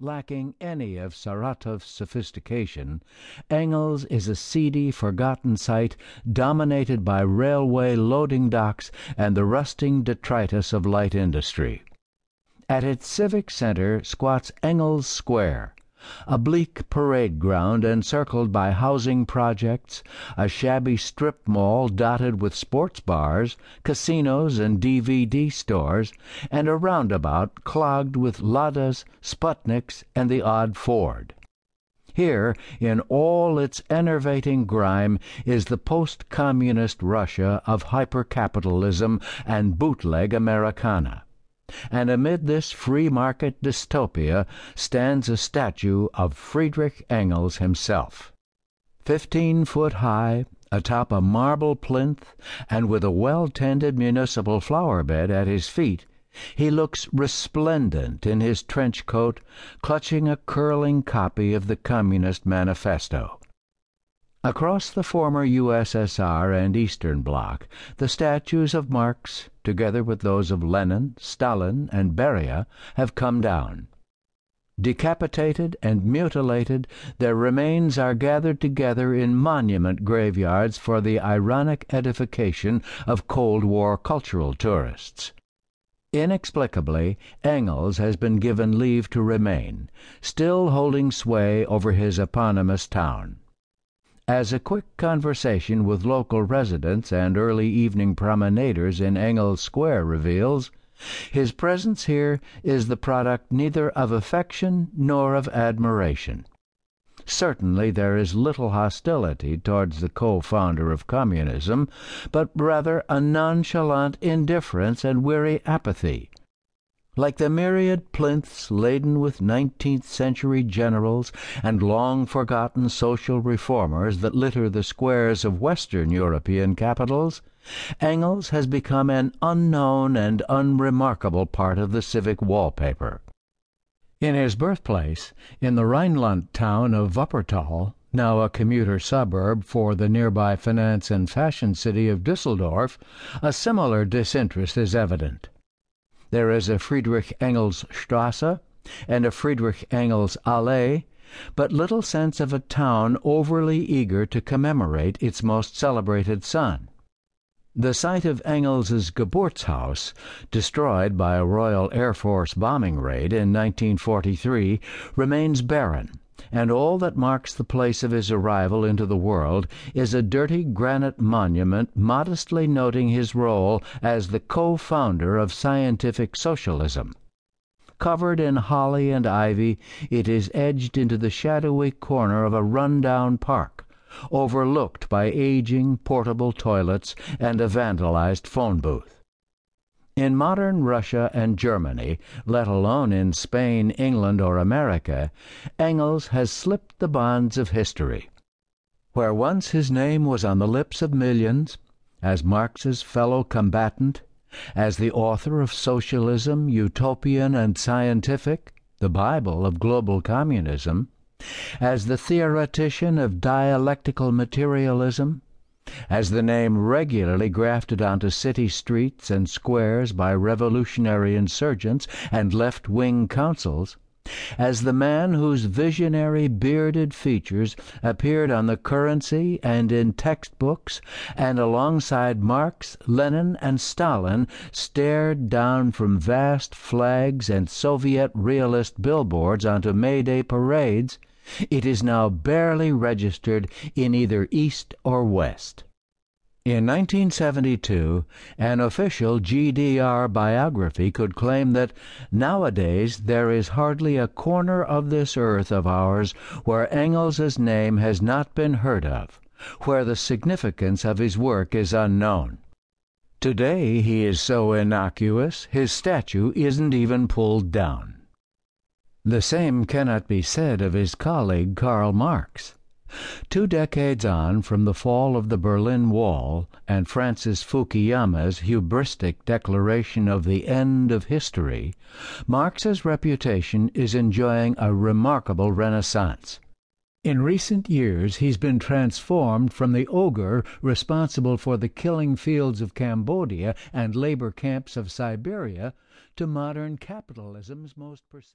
Lacking any of Saratov's sophistication, Engels is a seedy, forgotten site dominated by railway loading docks and the rusting detritus of light industry. At its civic centre squats Engels Square, a bleak parade ground encircled by housing projects, a shabby strip mall dotted with sports bars, casinos, and DVD stores, and a roundabout clogged with Ladas, Sputniks, and the odd Ford. Here, in all its enervating grime, is the post communist Russia of hypercapitalism and bootleg Americana and amid this free market dystopia stands a statue of Friedrich Engels himself. Fifteen foot high, atop a marble plinth, and with a well tended municipal flower bed at his feet, he looks resplendent in his trench coat, clutching a curling copy of the Communist Manifesto. Across the former U.S.S.R. and Eastern Bloc the statues of Marx, together with those of Lenin, Stalin, and Beria, have come down. Decapitated and mutilated, their remains are gathered together in monument graveyards for the ironic edification of Cold War cultural tourists. Inexplicably, Engels has been given leave to remain, still holding sway over his eponymous town. As a quick conversation with local residents and early evening promenaders in Engels Square reveals, his presence here is the product neither of affection nor of admiration. Certainly there is little hostility towards the co founder of communism, but rather a nonchalant indifference and weary apathy. Like the myriad plinths laden with nineteenth century generals and long forgotten social reformers that litter the squares of Western European capitals, Engels has become an unknown and unremarkable part of the civic wallpaper. In his birthplace, in the Rhineland town of Wuppertal, now a commuter suburb for the nearby finance and fashion city of Düsseldorf, a similar disinterest is evident. There is a Friedrich Engels Strasse and a Friedrich Engels Allee, but little sense of a town overly eager to commemorate its most celebrated son. The site of Engels's Geburtshaus, destroyed by a Royal Air Force bombing raid in 1943, remains barren and all that marks the place of his arrival into the world is a dirty granite monument modestly noting his role as the co founder of scientific socialism. Covered in holly and ivy, it is edged into the shadowy corner of a run down park, overlooked by aging portable toilets and a vandalized phone booth. In modern Russia and Germany, let alone in Spain, England, or America, Engels has slipped the bonds of history. Where once his name was on the lips of millions, as Marx's fellow combatant, as the author of Socialism, Utopian and Scientific, the Bible of global communism, as the theoretician of dialectical materialism, as the name regularly grafted onto city streets and squares by revolutionary insurgents and left wing councils, as the man whose visionary bearded features appeared on the currency and in textbooks, and alongside Marx, Lenin, and Stalin stared down from vast flags and Soviet realist billboards onto May Day parades it is now barely registered in either East or West. In 1972 an official GDR biography could claim that nowadays there is hardly a corner of this earth of ours where Engels's name has not been heard of, where the significance of his work is unknown. Today he is so innocuous his statue isn't even pulled down. The same cannot be said of his colleague Karl Marx. Two decades on from the fall of the Berlin Wall and Francis Fukuyama's hubristic declaration of the end of history, Marx's reputation is enjoying a remarkable renaissance. In recent years he's been transformed from the ogre responsible for the killing fields of Cambodia and labor camps of Siberia to modern capitalism's most perceptive